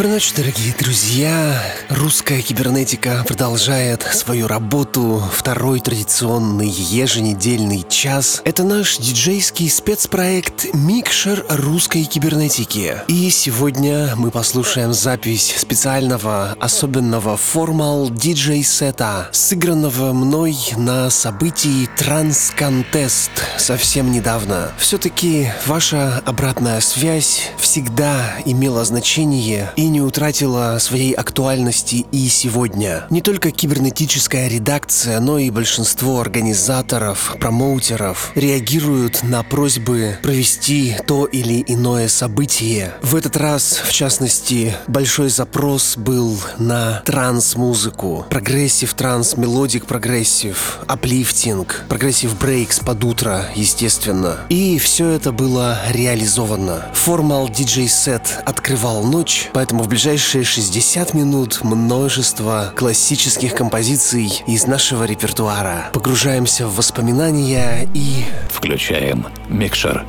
Доброй ночи, дорогие друзья! Русская кибернетика продолжает свою работу. Второй традиционный еженедельный час. Это наш диджейский спецпроект «Микшер русской кибернетики». И сегодня мы послушаем запись специального, особенного формал диджей-сета, сыгранного мной на событии Транс Контест совсем недавно. Все-таки ваша обратная связь всегда имела значение и не утратила своей актуальности и сегодня. Не только кибернетическая редакция, но и большинство организаторов, промоутеров реагируют на просьбы провести то или иное событие. В этот раз, в частности, большой запрос был на транс-музыку, progressive trance, melodic progressive, uplifting, progressive breaks под утро, естественно. И все это было реализовано. Формал диджей-сет открывал ночь, поэтому в ближайшие 60 минут множество классических композиций из нашего репертуара. Погружаемся в воспоминания и... Включаем микшер.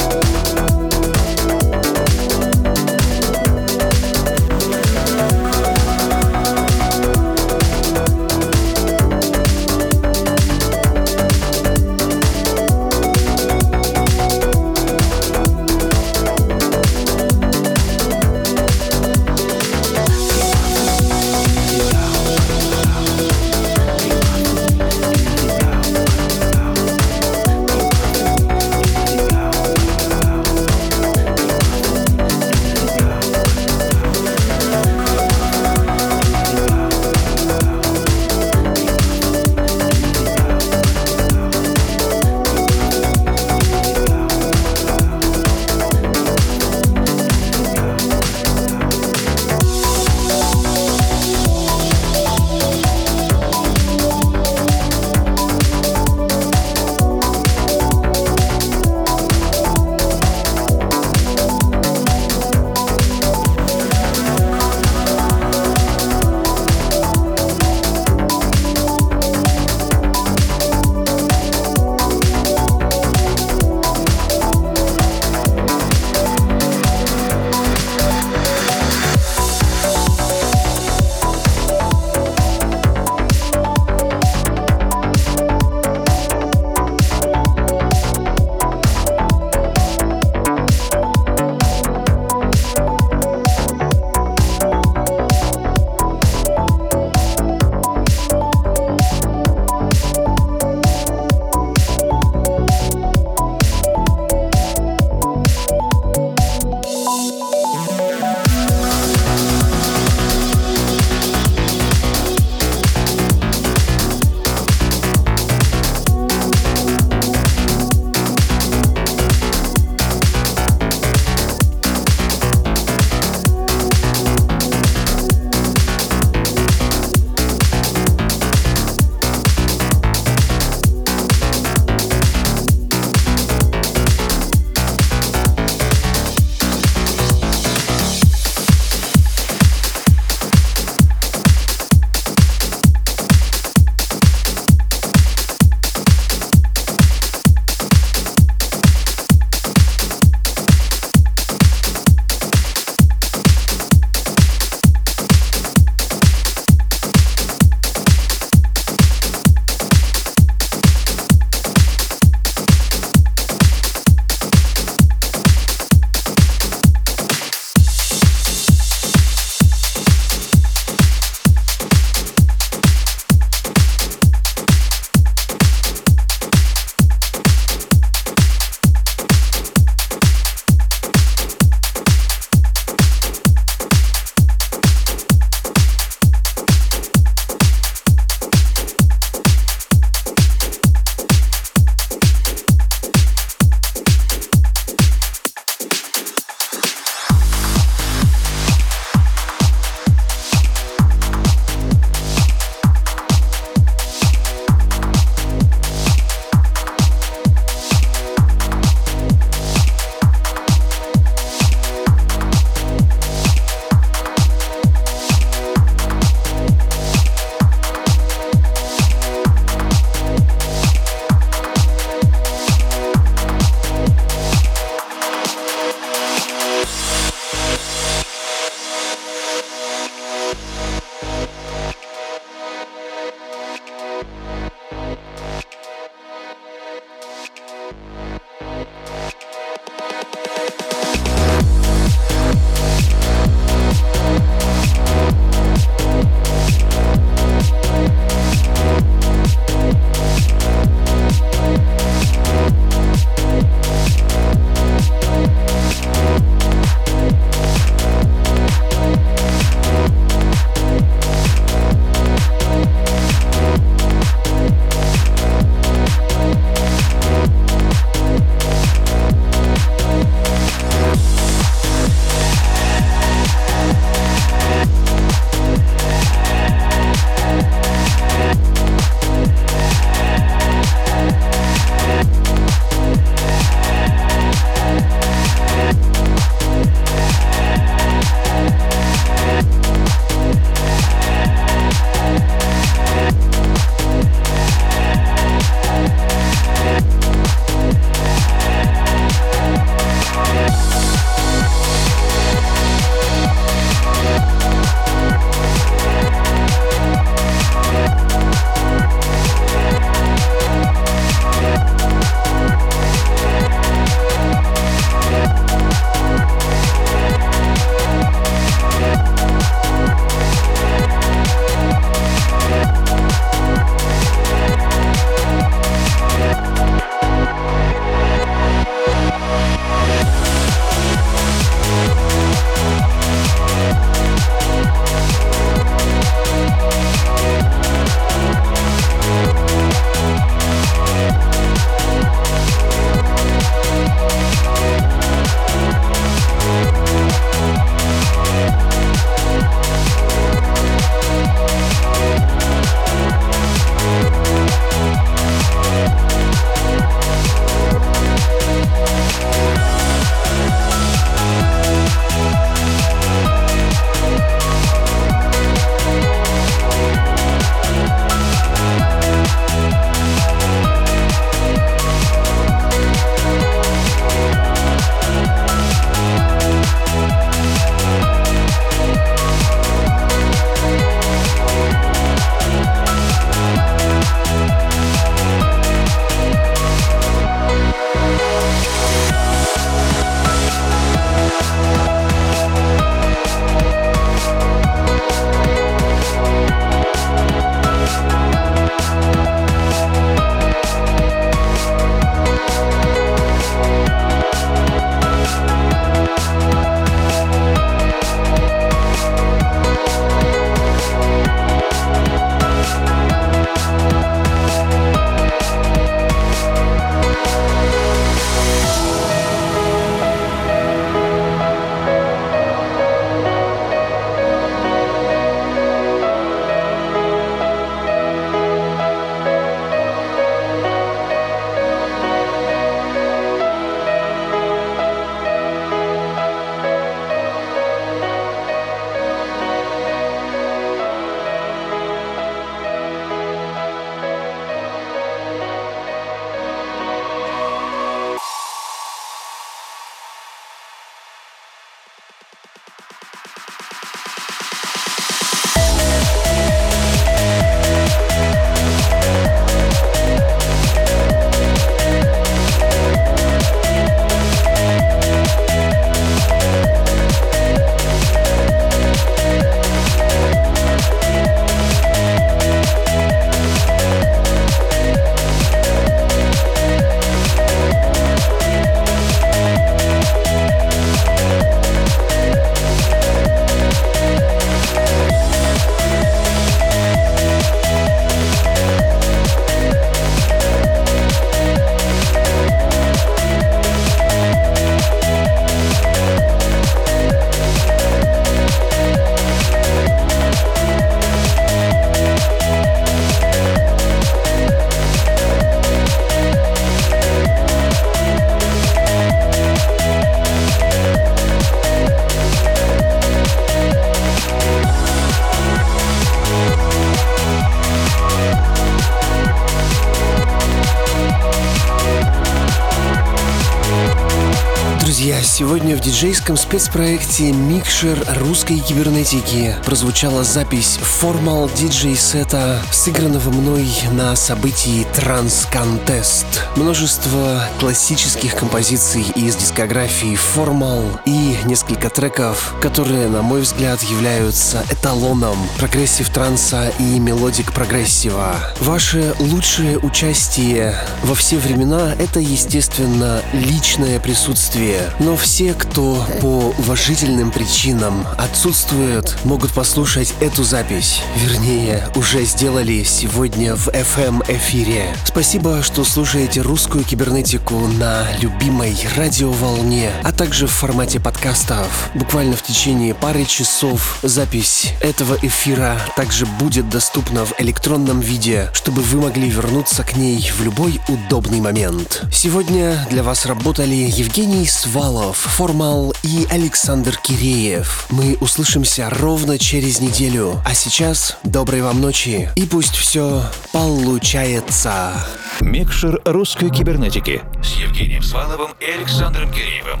В диджейском спецпроекте «Микшер русской кибернетики» прозвучала запись формал диджей-сета, сыгранного мной на событии Trance Contest. Множество классических композиций из дискографии формал и несколько треков, которые, на мой взгляд, являются эталоном progressive транса и melodic progressive а. Ваше лучшее участие во все времена — это, естественно, личное присутствие. Но все, кто по уважительным причинам отсутствует, могут послушать эту запись. Вернее, уже сделали сегодня в FM-эфире. Спасибо, что слушаете русскую кибернетику на любимой радиоволне, а также в формате подкастов. Буквально в течение пары часов запись этого эфира также будет доступна в электронном виде, чтобы вы могли вернуться к ней в любой удобный момент. Сегодня для вас работали Евгений Свалов, Формал и Александр Киреев. Мы услышимся ровно через неделю. А сейчас доброй вам ночи и пусть все получается. Микшер русской кибернетики с Евгением Сваловым и Александром Киреевым.